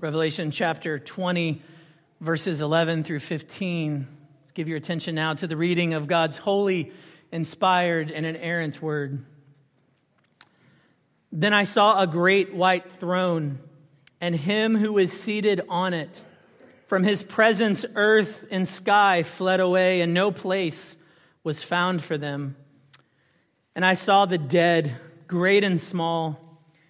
Revelation chapter 20, verses 11 through 15. Give your attention now to the reading of God's holy, inspired, and inerrant word. Then I saw a great white throne, and him who was seated on it. From his presence, earth and sky fled away, and no place was found for them. And I saw the dead, great and small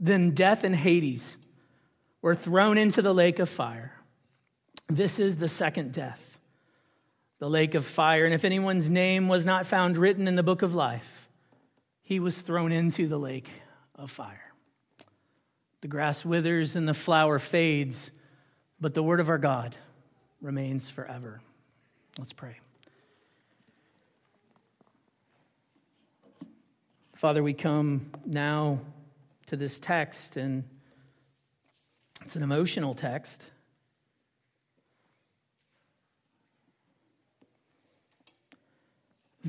Then death and Hades were thrown into the lake of fire. This is the second death, the lake of fire. And if anyone's name was not found written in the book of life, he was thrown into the lake of fire. The grass withers and the flower fades, but the word of our God remains forever. Let's pray. Father, we come now to this text, and it's an emotional text.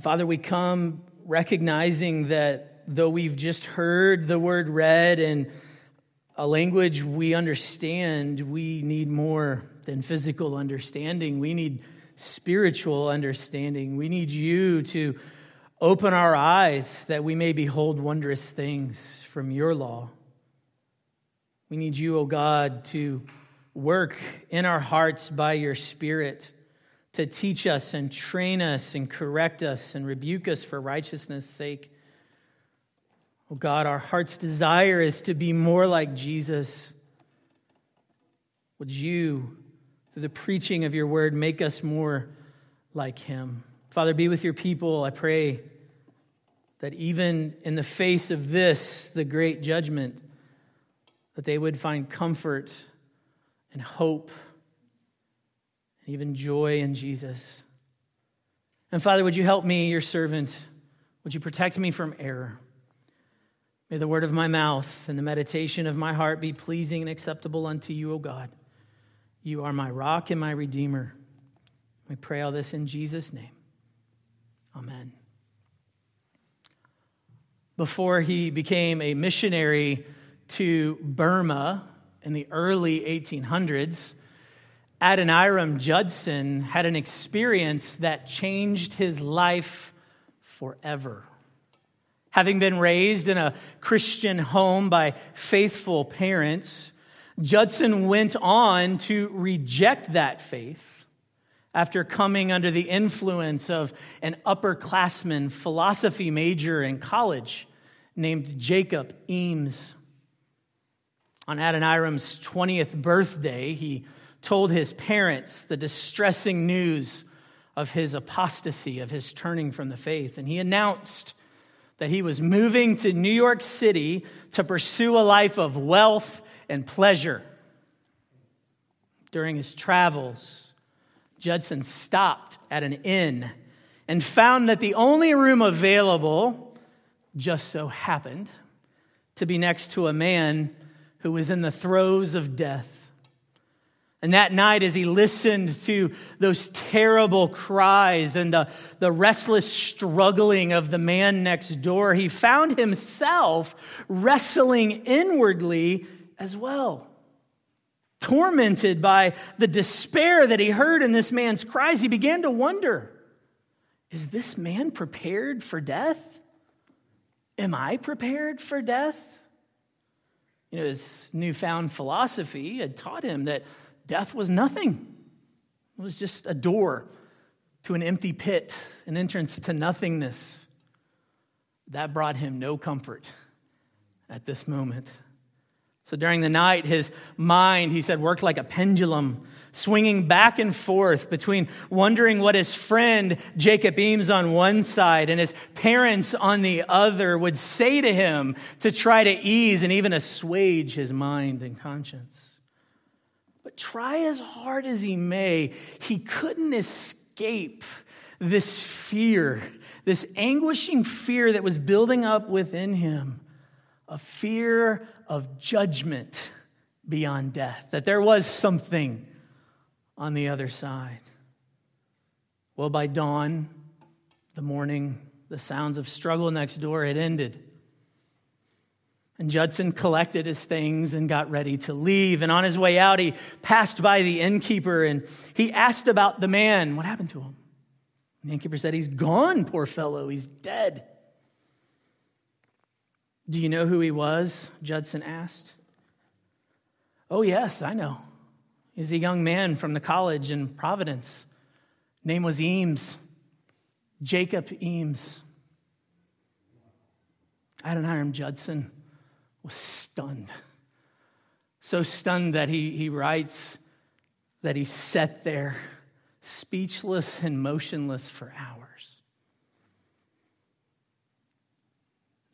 Father, we come recognizing that though we've just heard the word read in a language we understand, we need more than physical understanding. We need spiritual understanding. We need you to Open our eyes that we may behold wondrous things from your law. We need you, O God, to work in our hearts by your Spirit to teach us and train us and correct us and rebuke us for righteousness' sake. Oh God, our heart's desire is to be more like Jesus. Would you, through the preaching of your word, make us more like him? Father, be with your people, I pray that even in the face of this, the great judgment, that they would find comfort and hope and even joy in Jesus. And Father, would you help me, your servant? Would you protect me from error? May the word of my mouth and the meditation of my heart be pleasing and acceptable unto you, O God. You are my rock and my redeemer. We pray all this in Jesus' name. Amen before he became a missionary to Burma in the early 1800s, Adoniram Judson had an experience that changed his life forever. Having been raised in a Christian home by faithful parents, Judson went on to reject that faith after coming under the influence of an upperclassman philosophy major in college named Jacob Eames. On Adoniram's 20th birthday, he told his parents the distressing news of his apostasy, of his turning from the faith. And he announced that he was moving to New York City to pursue a life of wealth and pleasure. During his travels, Judson stopped at an inn and found that the only room available just so happened to be next to a man who was in the throes of death. And that night, as he listened to those terrible cries and the, the restless struggling of the man next door, he found himself wrestling inwardly as well. Tormented by the despair that he heard in this man's cries, he began to wonder is this man prepared for death? Am I prepared for death? You know, his newfound philosophy had taught him that death was nothing, it was just a door to an empty pit, an entrance to nothingness. That brought him no comfort at this moment. So during the night, his mind, he said, worked like a pendulum, swinging back and forth between wondering what his friend Jacob Eames on one side and his parents on the other would say to him to try to ease and even assuage his mind and conscience. But try as hard as he may, he couldn't escape this fear, this anguishing fear that was building up within him a fear of judgment beyond death, that there was something on the other side. Well, by dawn, the morning, the sounds of struggle next door had ended. And Judson collected his things and got ready to leave. And on his way out, he passed by the innkeeper and he asked about the man. What happened to him? The innkeeper said, He's gone, poor fellow. He's dead. Do you know who he was? Judson asked. Oh, yes, I know. He's a young man from the college in Providence. Name was Eames, Jacob Eames. Adoniram Judson was stunned. So stunned that he, he writes that he sat there, speechless and motionless for hours.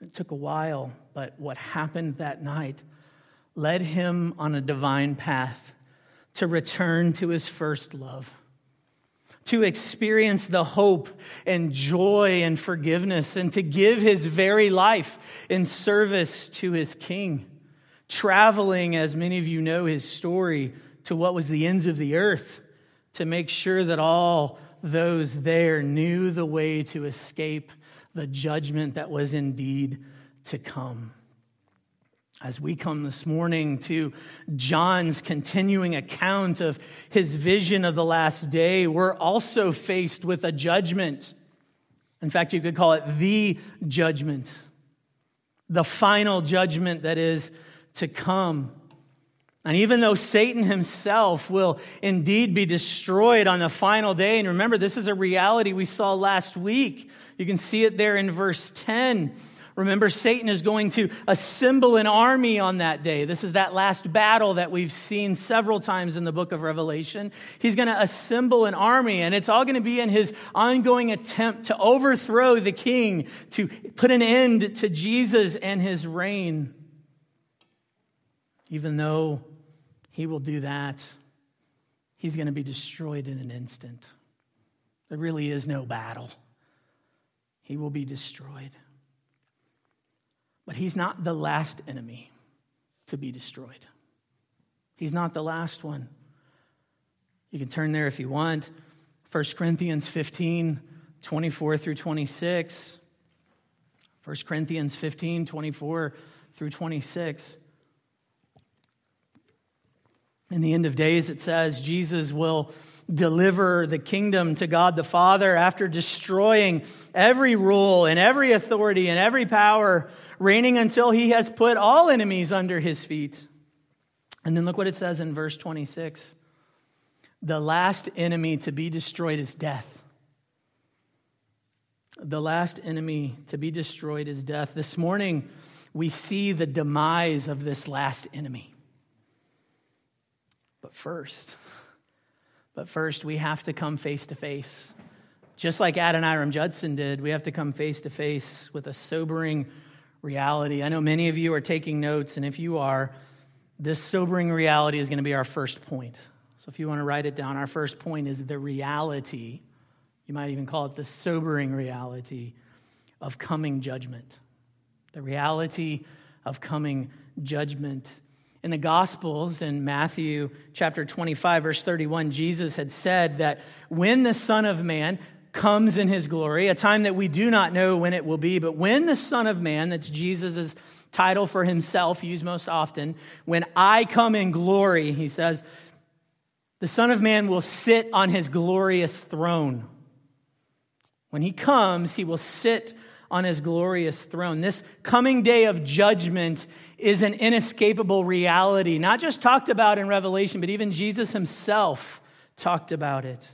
It took a while, but what happened that night led him on a divine path to return to his first love, to experience the hope and joy and forgiveness, and to give his very life in service to his king. Traveling, as many of you know his story, to what was the ends of the earth to make sure that all those there knew the way to escape the judgment that was indeed to come. As we come this morning to John's continuing account of his vision of the last day, we're also faced with a judgment. In fact, you could call it the judgment, the final judgment that is to come. And even though Satan himself will indeed be destroyed on the final day, and remember, this is a reality we saw last week. You can see it there in verse 10. Remember, Satan is going to assemble an army on that day. This is that last battle that we've seen several times in the book of Revelation. He's going to assemble an army, and it's all going to be in his ongoing attempt to overthrow the king, to put an end to Jesus and his reign. Even though he will do that. He's going to be destroyed in an instant. There really is no battle. He will be destroyed. But he's not the last enemy to be destroyed. He's not the last one. You can turn there if you want. 1 Corinthians 15, 24 through 26. 1 Corinthians 15, 24 through 26. In the end of days, it says Jesus will deliver the kingdom to God the Father after destroying every rule and every authority and every power, reigning until he has put all enemies under his feet. And then look what it says in verse 26 the last enemy to be destroyed is death. The last enemy to be destroyed is death. This morning, we see the demise of this last enemy. But first, but first, we have to come face to face. Just like Adoniram Judson did, we have to come face to face with a sobering reality. I know many of you are taking notes, and if you are, this sobering reality is going to be our first point. So if you want to write it down, our first point is the reality, you might even call it the sobering reality of coming judgment. The reality of coming judgment in the Gospels, in Matthew chapter 25, verse 31, Jesus had said that when the Son of Man comes in his glory, a time that we do not know when it will be, but when the Son of Man, that's Jesus' title for himself, used most often, when I come in glory, he says, the Son of Man will sit on his glorious throne. When he comes, he will sit on his glorious throne. This coming day of judgment is an inescapable reality, not just talked about in Revelation, but even Jesus himself talked about it.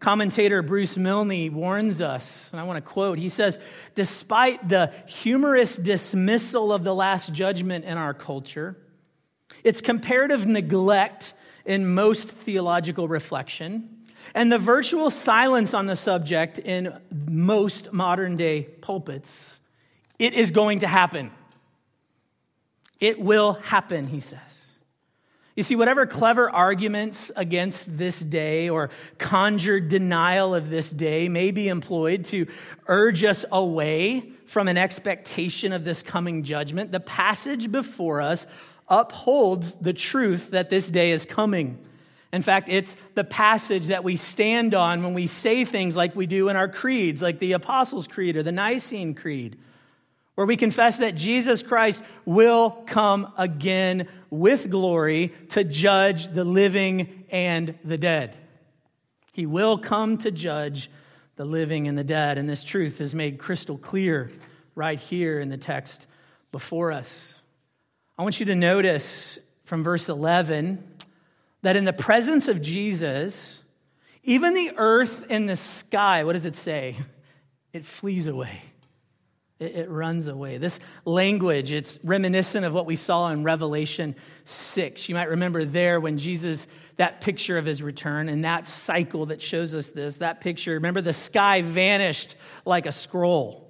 Commentator Bruce Milne warns us, and I want to quote, he says, Despite the humorous dismissal of the Last Judgment in our culture, It's comparative neglect in most theological reflection, and the virtual silence on the subject in most modern day pulpits. It is going to happen. It will happen, he says. You see, whatever clever arguments against this day or conjured denial of this day may be employed to urge us away from an expectation of this coming judgment, the passage before us upholds the truth that this day is coming. In fact, it's the passage that we stand on when we say things like we do in our creeds, like the Apostles' Creed or the Nicene Creed where we confess that Jesus Christ will come again with glory to judge the living and the dead. He will come to judge the living and the dead. And this truth is made crystal clear right here in the text before us. I want you to notice from verse 11 that in the presence of Jesus, even the earth and the sky, what does it say? It flees away. It, it runs away. This language, it's reminiscent of what we saw in Revelation 6. You might remember there when Jesus, that picture of his return and that cycle that shows us this, that picture, remember the sky vanished like a scroll.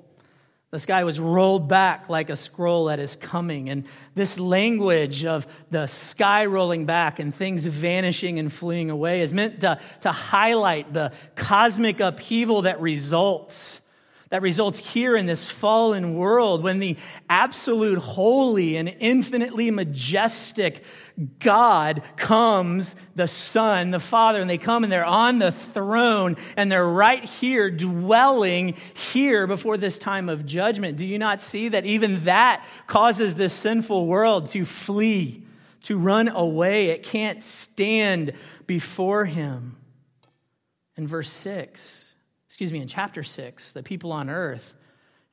The sky was rolled back like a scroll at his coming. And this language of the sky rolling back and things vanishing and fleeing away is meant to, to highlight the cosmic upheaval that results that results here in this fallen world when the absolute holy and infinitely majestic God comes, the Son, the Father, and they come and they're on the throne and they're right here, dwelling here before this time of judgment. Do you not see that even that causes this sinful world to flee, to run away? It can't stand before Him. In verse 6, excuse me, in chapter 6, the people on earth,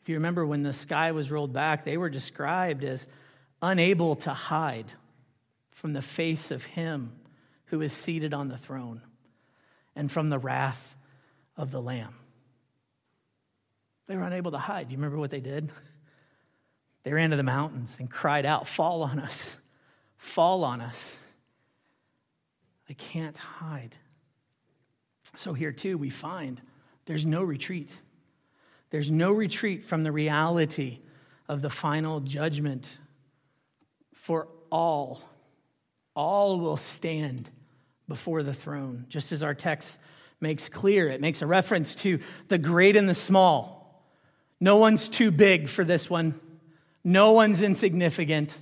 if you remember when the sky was rolled back, they were described as unable to hide from the face of him who is seated on the throne and from the wrath of the Lamb. They were unable to hide. Do you remember what they did? They ran to the mountains and cried out, Fall on us, fall on us. They can't hide. So here too, we find there's no retreat. There's no retreat from the reality of the final judgment for all. All will stand before the throne, just as our text makes clear. It makes a reference to the great and the small. No one's too big for this one, no one's insignificant.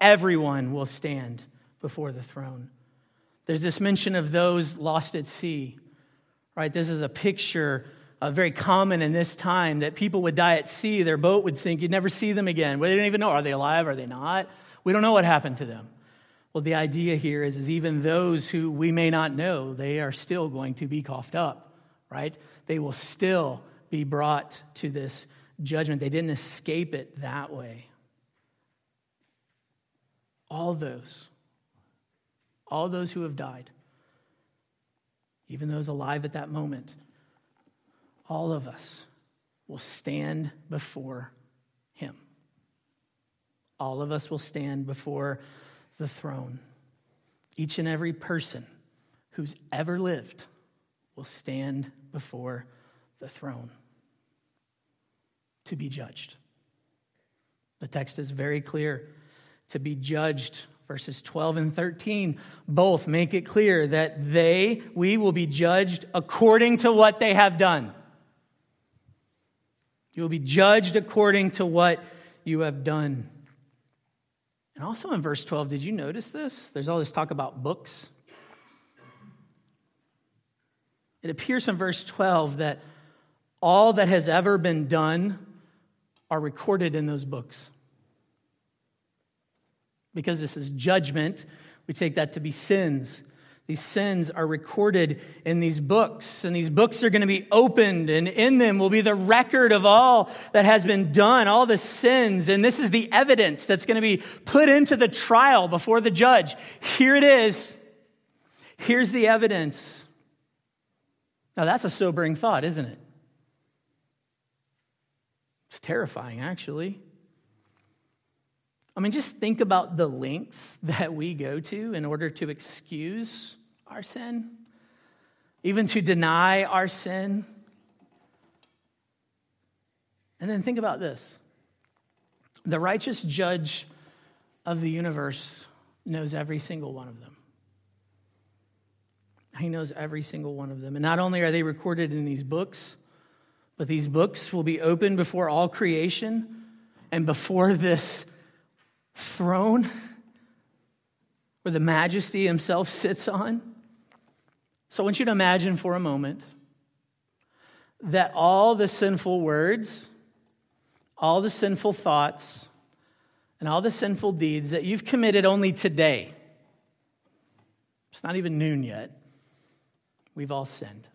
Everyone will stand before the throne. There's this mention of those lost at sea right? This is a picture uh, very common in this time that people would die at sea, their boat would sink, you'd never see them again. We didn't even know are they alive, are they not? We don't know what happened to them. Well, the idea here is, is even those who we may not know, they are still going to be coughed up, right? They will still be brought to this judgment. They didn't escape it that way. All those, all those who have died, even those alive at that moment, all of us will stand before Him. All of us will stand before the throne. Each and every person who's ever lived will stand before the throne to be judged. The text is very clear to be judged verses 12 and 13 both make it clear that they, we will be judged according to what they have done. You will be judged according to what you have done. And also in verse 12, did you notice this? There's all this talk about books. It appears in verse 12 that all that has ever been done are recorded in those books because this is judgment, we take that to be sins. These sins are recorded in these books, and these books are going to be opened, and in them will be the record of all that has been done, all the sins. And this is the evidence that's going to be put into the trial before the judge. Here it is. Here's the evidence. Now, that's a sobering thought, isn't it? It's terrifying, actually. I mean, just think about the lengths that we go to in order to excuse our sin, even to deny our sin. And then think about this the righteous judge of the universe knows every single one of them. He knows every single one of them. And not only are they recorded in these books, but these books will be opened before all creation and before this throne where the majesty himself sits on. So I want you to imagine for a moment that all the sinful words, all the sinful thoughts, and all the sinful deeds that you've committed only today, it's not even noon yet, we've all sinned.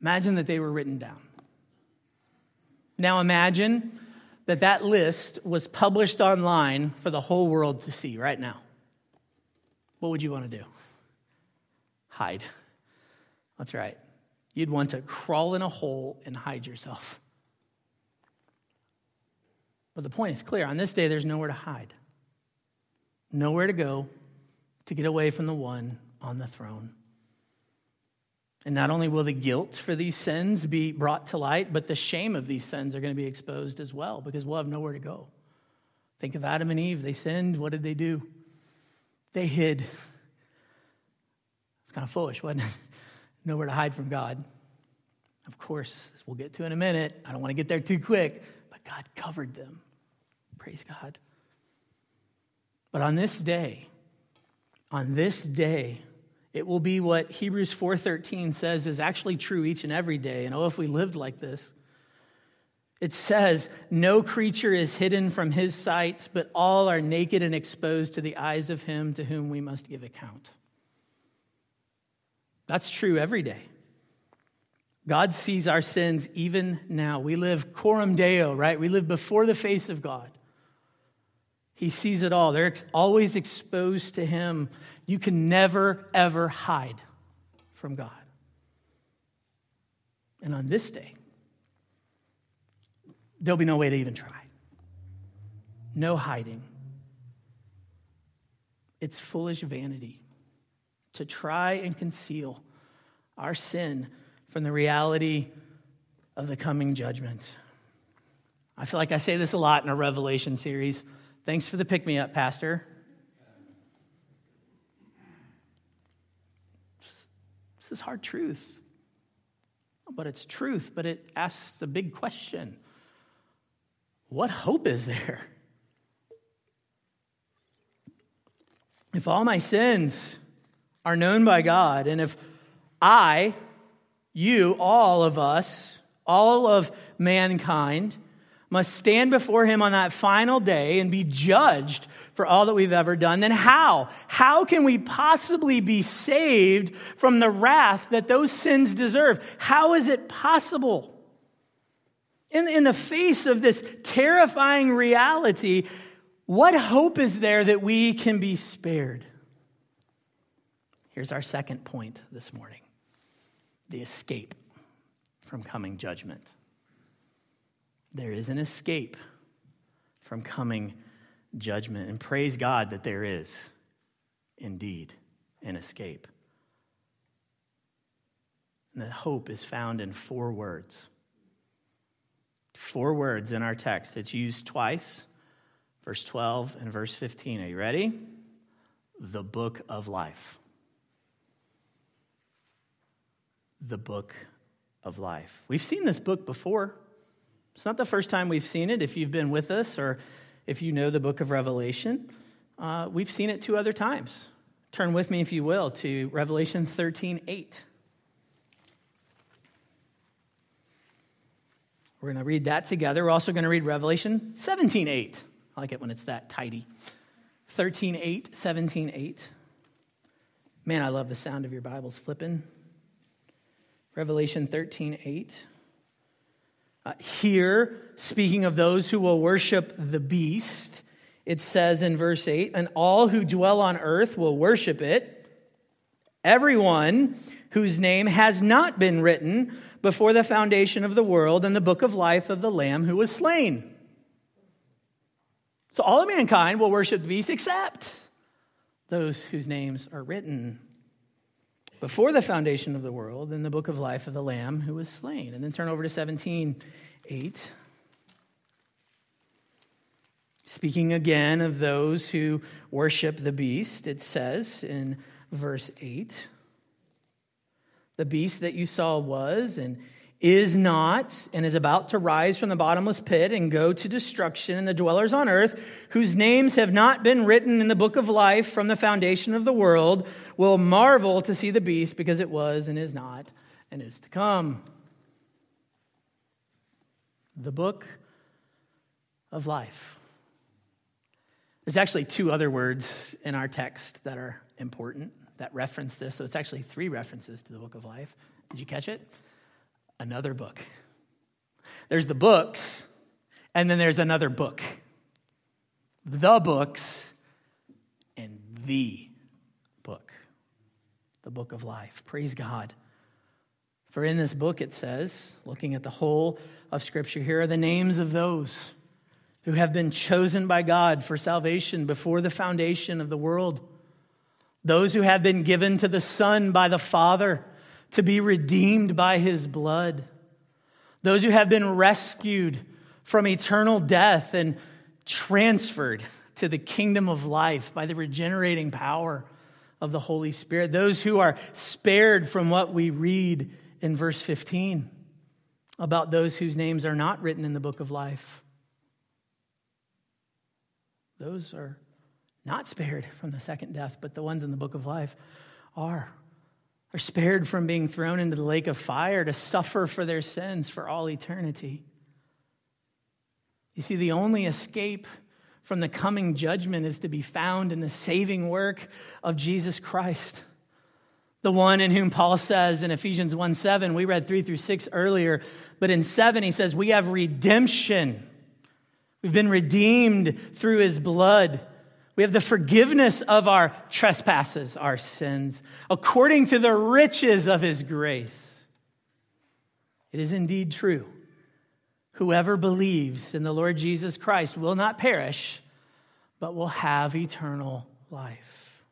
Imagine that they were written down. Now imagine that that list was published online for the whole world to see right now. What would you want to do? Hide. That's right. You'd want to crawl in a hole and hide yourself. But the point is clear. On this day, there's nowhere to hide, nowhere to go to get away from the one on the throne. And not only will the guilt for these sins be brought to light, but the shame of these sins are going to be exposed as well because we'll have nowhere to go. Think of Adam and Eve. They sinned. What did they do? They hid. It's kind of foolish, wasn't it? nowhere to hide from God. Of course, we'll get to in a minute. I don't want to get there too quick, but God covered them. Praise God. But on this day, on this day, it will be what Hebrews 4:13 says is actually true each and every day. And oh, if we lived like this. It says, "No creature is hidden from his sight, but all are naked and exposed to the eyes of him to whom we must give account." That's true every day. God sees our sins even now. We live coram deo, right? We live before the face of God. He sees it all. They're always exposed to Him. You can never, ever hide from God. And on this day, there'll be no way to even try. No hiding. It's foolish vanity to try and conceal our sin from the reality of the coming judgment. I feel like I say this a lot in our Revelation series. Thanks for the pick me up, Pastor. This is hard truth. But it's truth, but it asks a big question What hope is there? If all my sins are known by God, and if I, you, all of us, all of mankind, must stand before him on that final day and be judged for all that we've ever done, then how? How can we possibly be saved from the wrath that those sins deserve? How is it possible? In, in the face of this terrifying reality, what hope is there that we can be spared? Here's our second point this morning the escape from coming judgment. There is an escape from coming judgment. And praise God that there is indeed an escape. And the hope is found in four words. Four words in our text. It's used twice, verse 12 and verse 15. Are you ready? The book of life. The book of life. We've seen this book before. It's not the first time we've seen it. If you've been with us or if you know the book of Revelation, uh, we've seen it two other times. Turn with me, if you will, to Revelation 13 8. We're going to read that together. We're also going to read Revelation 17 8. I like it when it's that tidy. 13 8, 17 8. Man, I love the sound of your Bibles flipping. Revelation 13 8. Uh, here, speaking of those who will worship the beast, it says in verse 8, and all who dwell on earth will worship it. Everyone whose name has not been written before the foundation of the world in the book of life of the Lamb who was slain. So all of mankind will worship the beast except those whose names are written before the foundation of the world in the book of life of the Lamb who was slain. And then turn over to 17 8. Speaking again of those who worship the beast, it says in verse 8 The beast that you saw was and is not and is about to rise from the bottomless pit and go to destruction, and the dwellers on earth, whose names have not been written in the book of life from the foundation of the world, will marvel to see the beast because it was and is not and is to come. The book of life. There's actually two other words in our text that are important that reference this. So it's actually three references to the book of life. Did you catch it? Another book. There's the books, and then there's another book. The books and the. The book of life. Praise God. For in this book it says, looking at the whole of Scripture, here are the names of those who have been chosen by God for salvation before the foundation of the world, those who have been given to the Son by the Father to be redeemed by his blood, those who have been rescued from eternal death and transferred to the kingdom of life by the regenerating power of the Holy Spirit, those who are spared from what we read in verse 15 about those whose names are not written in the book of life those are not spared from the second death, but the ones in the book of life are. Are spared from being thrown into the lake of fire to suffer for their sins for all eternity. You see, the only escape from the coming judgment is to be found in the saving work of Jesus Christ. The one in whom Paul says in Ephesians 1 7, we read 3 through 6 earlier, but in 7 he says, We have redemption We've been redeemed through his blood. We have the forgiveness of our trespasses, our sins, according to the riches of his grace. It is indeed true. Whoever believes in the Lord Jesus Christ will not perish, but will have eternal life.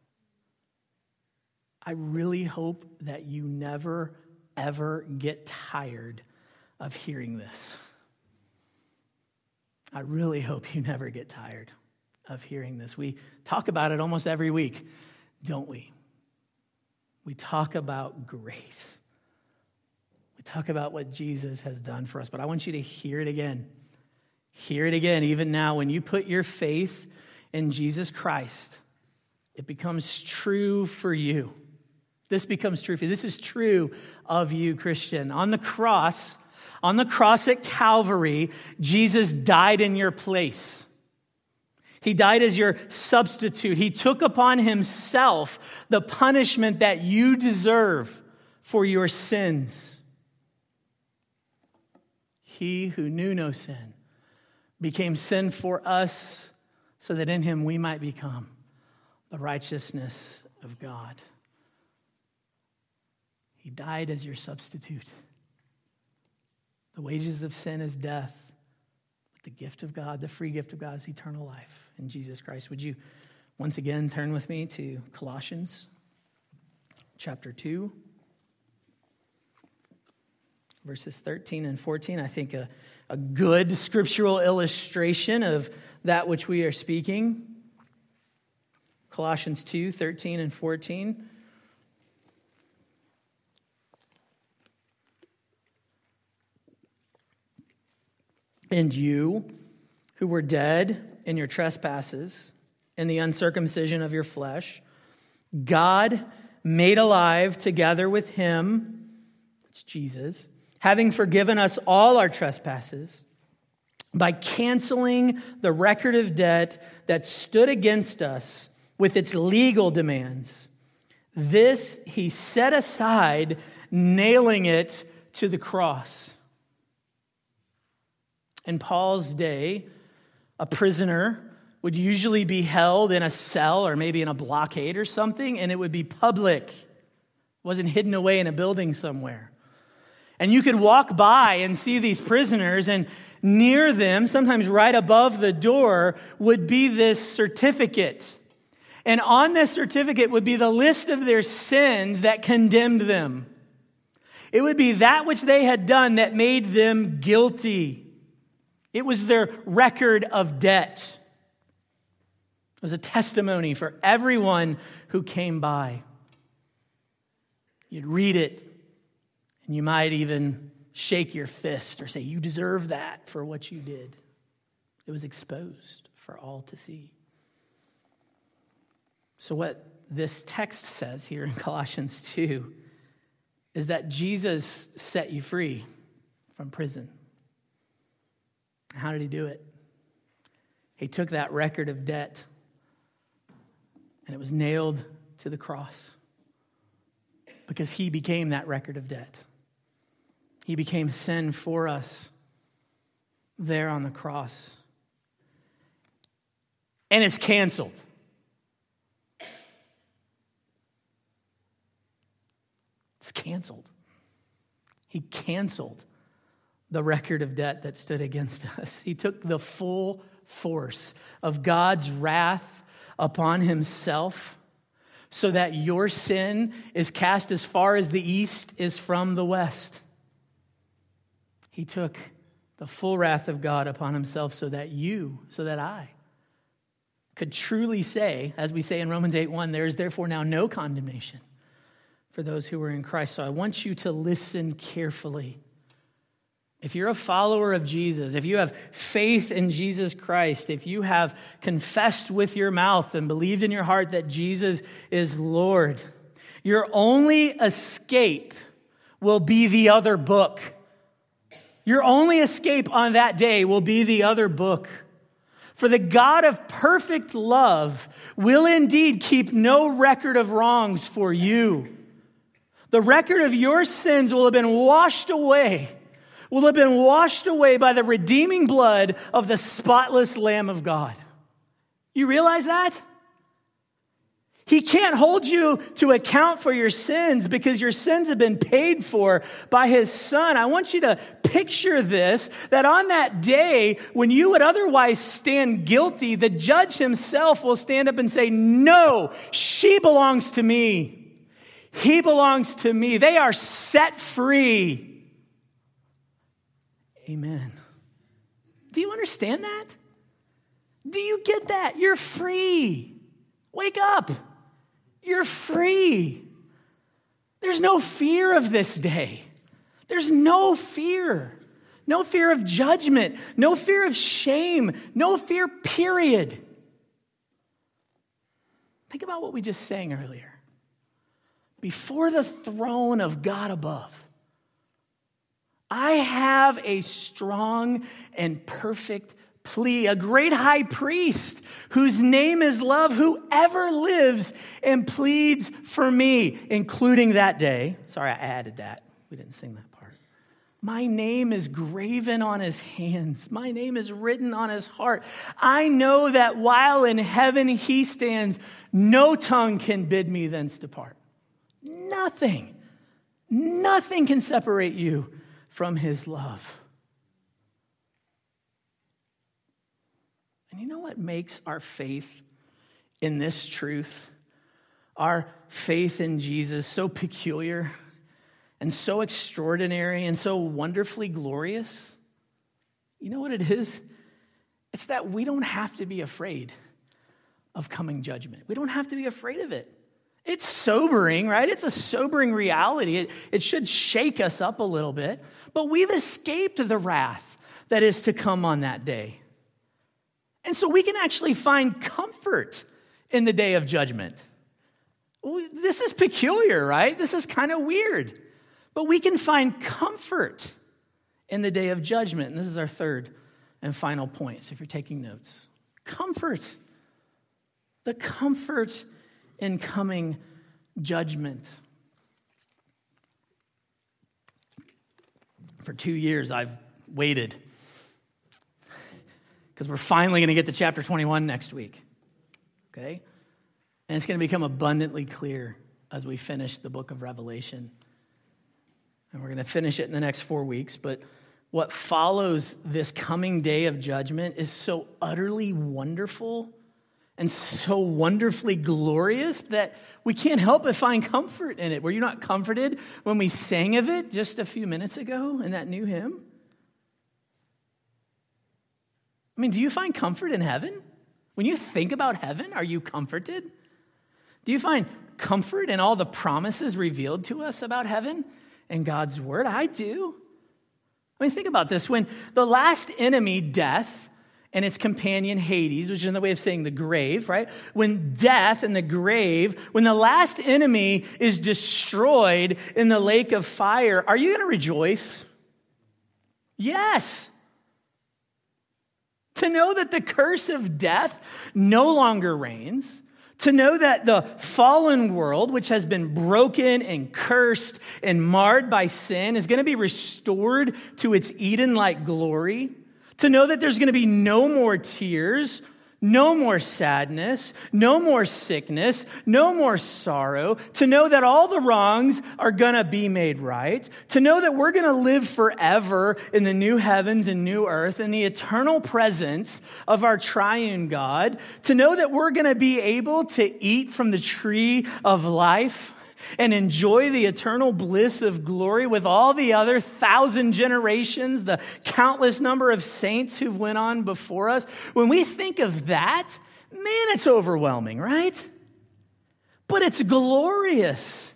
I really hope that you never, ever get tired of hearing this. I really hope you never get tired of hearing this. We talk about it almost every week, don't we? We talk about grace. We talk about what Jesus has done for us, but I want you to hear it again. Hear it again, even now. When you put your faith in Jesus Christ, it becomes true for you. This becomes true for you. This is true of you, Christian. On the cross, on the cross at Calvary, Jesus died in your place. He died as your substitute. He took upon himself the punishment that you deserve for your sins. He who knew no sin became sin for us so that in him we might become the righteousness of God. He died as your substitute. The wages of sin is death, but the gift of God, the free gift of God, is eternal life in Jesus Christ. Would you once again turn with me to Colossians chapter 2, verses 13 and 14? I think a, a good scriptural illustration of that which we are speaking. Colossians 2, 13 and 14. And you, who were dead in your trespasses and the uncircumcision of your flesh, God made alive together with him, it's Jesus, having forgiven us all our trespasses by canceling the record of debt that stood against us with its legal demands. This he set aside, nailing it to the cross. In Paul's day, a prisoner would usually be held in a cell or maybe in a blockade or something, and it would be public. It wasn't hidden away in a building somewhere. And you could walk by and see these prisoners, and near them, sometimes right above the door, would be this certificate. And on this certificate would be the list of their sins that condemned them. It would be that which they had done that made them guilty. It was their record of debt. It was a testimony for everyone who came by. You'd read it, and you might even shake your fist or say, You deserve that for what you did. It was exposed for all to see. So, what this text says here in Colossians 2 is that Jesus set you free from prison. How did he do it? He took that record of debt and it was nailed to the cross because he became that record of debt. He became sin for us there on the cross. And it's canceled. It's canceled. He canceled the record of debt that stood against us. He took the full force of God's wrath upon himself so that your sin is cast as far as the east is from the west. He took the full wrath of God upon himself so that you, so that I, could truly say, as we say in Romans 8 1, there is therefore now no condemnation for those who are in Christ. So I want you to listen carefully. If you're a follower of Jesus, if you have faith in Jesus Christ, if you have confessed with your mouth and believed in your heart that Jesus is Lord, your only escape will be the other book. Your only escape on that day will be the other book. For the God of perfect love will indeed keep no record of wrongs for you. The record of your sins will have been washed away, will have been washed away by the redeeming blood of the spotless Lamb of God. You realize that? He can't hold you to account for your sins because your sins have been paid for by his son. I want you to picture this that on that day when you would otherwise stand guilty, the judge himself will stand up and say, No, she belongs to me. He belongs to me. They are set free. Amen. Do you understand that? Do you get that? You're free. Wake up. You're free. There's no fear of this day. There's no fear. No fear of judgment. No fear of shame. No fear, period. Think about what we just sang earlier. Before the throne of God above, I have a strong and perfect plea, a great high priest whose name is love, who ever lives and pleads for me, including that day. Sorry, I added that. We didn't sing that part. My name is graven on his hands. My name is written on his heart. I know that while in heaven he stands, no tongue can bid me thence depart. Nothing, nothing can separate you from his love. And you know what makes our faith in this truth, our faith in Jesus, so peculiar and so extraordinary and so wonderfully glorious? You know what it is? It's that we don't have to be afraid of coming judgment. We don't have to be afraid of it. It's sobering, right? It's a sobering reality. It, it should shake us up a little bit, but we've escaped the wrath that is to come on that day. And so we can actually find comfort in the day of judgment. This is peculiar, right? This is kind of weird. But we can find comfort in the day of judgment. And this is our third and final point. So if you're taking notes, comfort. The comfort in coming judgment. For two years, I've waited because we're finally going to get to chapter 21 next week. Okay? And it's going to become abundantly clear as we finish the book of Revelation. And we're going to finish it in the next four weeks, but what follows this coming day of judgment is so utterly wonderful and so wonderfully glorious that we can't help but find comfort in it. Were you not comforted when we sang of it just a few minutes ago in that new hymn? I mean, do you find comfort in heaven? When you think about heaven, are you comforted? Do you find comfort in all the promises revealed to us about heaven and God's word? I do. I mean, think about this. When the last enemy, death, and its companion Hades, which is another way of saying the grave, right? When death and the grave, when the last enemy is destroyed in the lake of fire, are you going to rejoice? Yes. To know that the curse of death no longer reigns, to know that the fallen world, which has been broken and cursed and marred by sin, is going to be restored to its Eden like glory to know that there's going to be no more tears, no more sadness, no more sickness, no more sorrow, to know that all the wrongs are going to be made right, to know that we're going to live forever in the new heavens and new earth in the eternal presence of our triune God, to know that we're going to be able to eat from the tree of life and enjoy the eternal bliss of glory with all the other thousand generations, the countless number of saints who've went on before us. When we think of that, man, it's overwhelming, right? But it's glorious.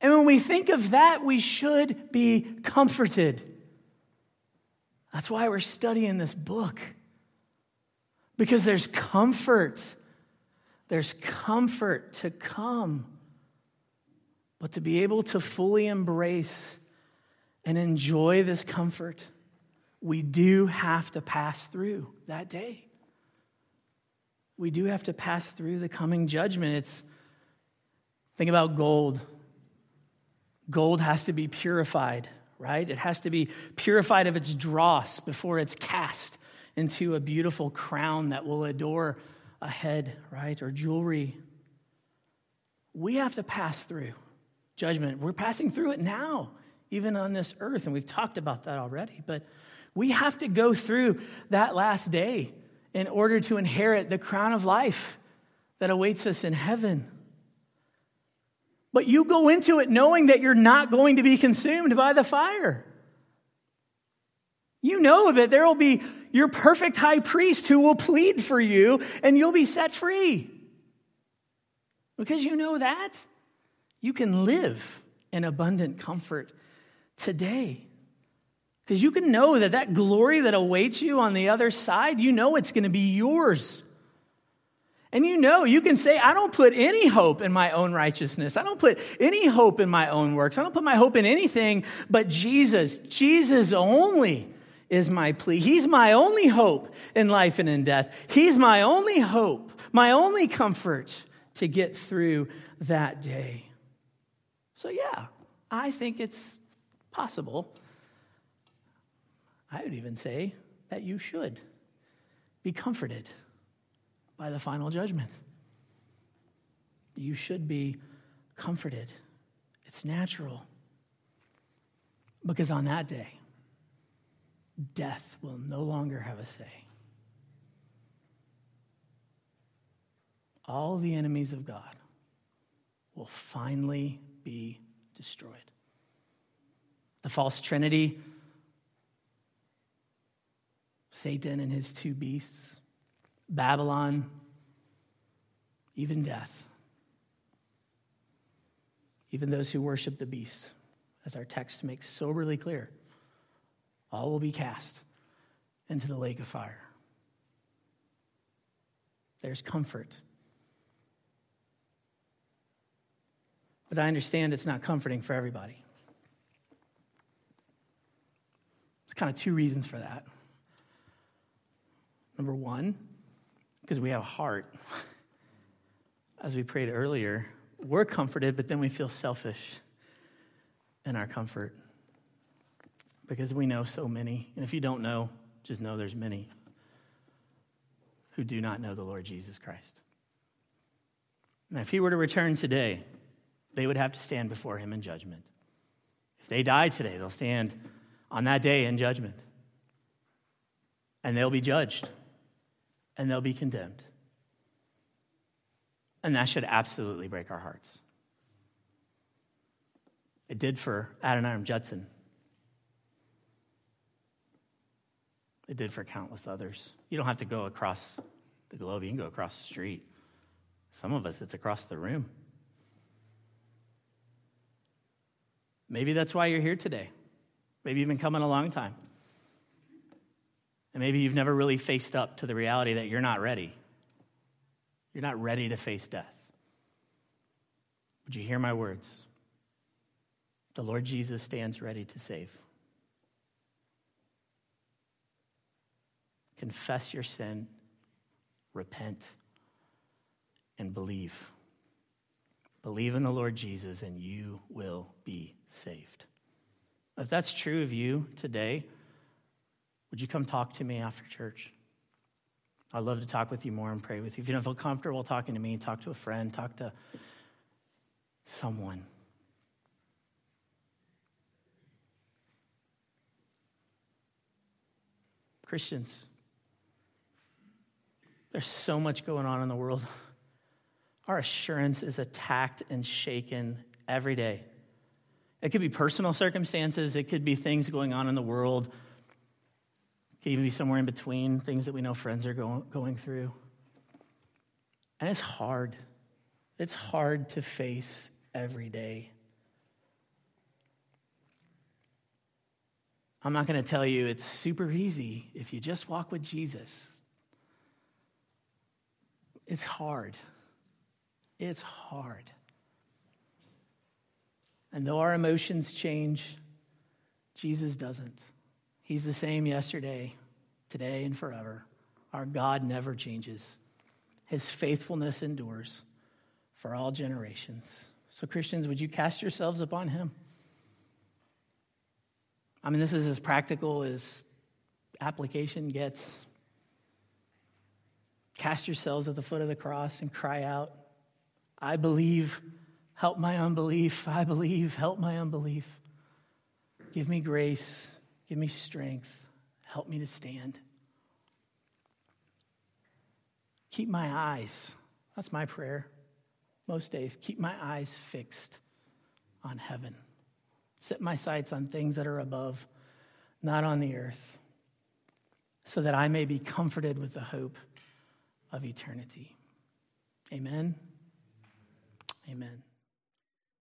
And when we think of that, we should be comforted. That's why we're studying this book. Because there's comfort. There's comfort to come but to be able to fully embrace and enjoy this comfort, we do have to pass through that day. We do have to pass through the coming judgment. It's think about gold. Gold has to be purified, right? It has to be purified of its dross before it's cast into a beautiful crown that will adore a head, right? Or jewelry. We have to pass through judgment. We're passing through it now, even on this earth, and we've talked about that already. But we have to go through that last day in order to inherit the crown of life that awaits us in heaven. But you go into it knowing that you're not going to be consumed by the fire. You know that there will be your perfect high priest who will plead for you and you'll be set free. Because you know that you can live in abundant comfort today. Because you can know that that glory that awaits you on the other side, you know it's going to be yours. And you know, you can say, I don't put any hope in my own righteousness. I don't put any hope in my own works. I don't put my hope in anything but Jesus. Jesus only is my plea. He's my only hope in life and in death. He's my only hope, my only comfort to get through that day. So, yeah, I think it's possible. I would even say that you should be comforted by the final judgment. You should be comforted. It's natural. Because on that day, death will no longer have a say. All the enemies of God will finally be destroyed. The false trinity, Satan and his two beasts, Babylon, even death, even those who worship the beast, as our text makes soberly clear, all will be cast into the lake of fire. There's comfort But I understand it's not comforting for everybody. There's kind of two reasons for that. Number one, because we have a heart. As we prayed earlier, we're comforted, but then we feel selfish in our comfort because we know so many. And if you don't know, just know there's many who do not know the Lord Jesus Christ. Now, if he were to return today, they would have to stand before him in judgment. If they die today, they'll stand on that day in judgment. and they'll be judged and they'll be condemned. And that should absolutely break our hearts. It did for Adoniram Judson. It did for countless others. You don't have to go across the globe, you can go across the street. Some of us, it's across the room. Maybe that's why you're here today. Maybe you've been coming a long time. And maybe you've never really faced up to the reality that you're not ready. You're not ready to face death. Would you hear my words? The Lord Jesus stands ready to save. Confess your sin, repent, and believe. Believe in the Lord Jesus, and you will be saved. If that's true of you today, would you come talk to me after church? I'd love to talk with you more and pray with you. If you don't feel comfortable talking to me, talk to a friend, talk to someone. Christians, there's so much going on in the world. Our assurance is attacked and shaken every day. It could be personal circumstances, it could be things going on in the world, it could even be somewhere in between, things that we know friends are go- going through. And it's hard. It's hard to face every day. I'm not going to tell you it's super easy if you just walk with Jesus. It's hard. It's hard. And though our emotions change, Jesus doesn't. He's the same yesterday, today, and forever. Our God never changes. His faithfulness endures for all generations. So, Christians, would you cast yourselves upon Him? I mean, this is as practical as application gets. Cast yourselves at the foot of the cross and cry out, I believe Help my unbelief. I believe. Help my unbelief. Give me grace. Give me strength. Help me to stand. Keep my eyes. That's my prayer most days. Keep my eyes fixed on heaven. Set my sights on things that are above, not on the earth, so that I may be comforted with the hope of eternity. Amen. Amen.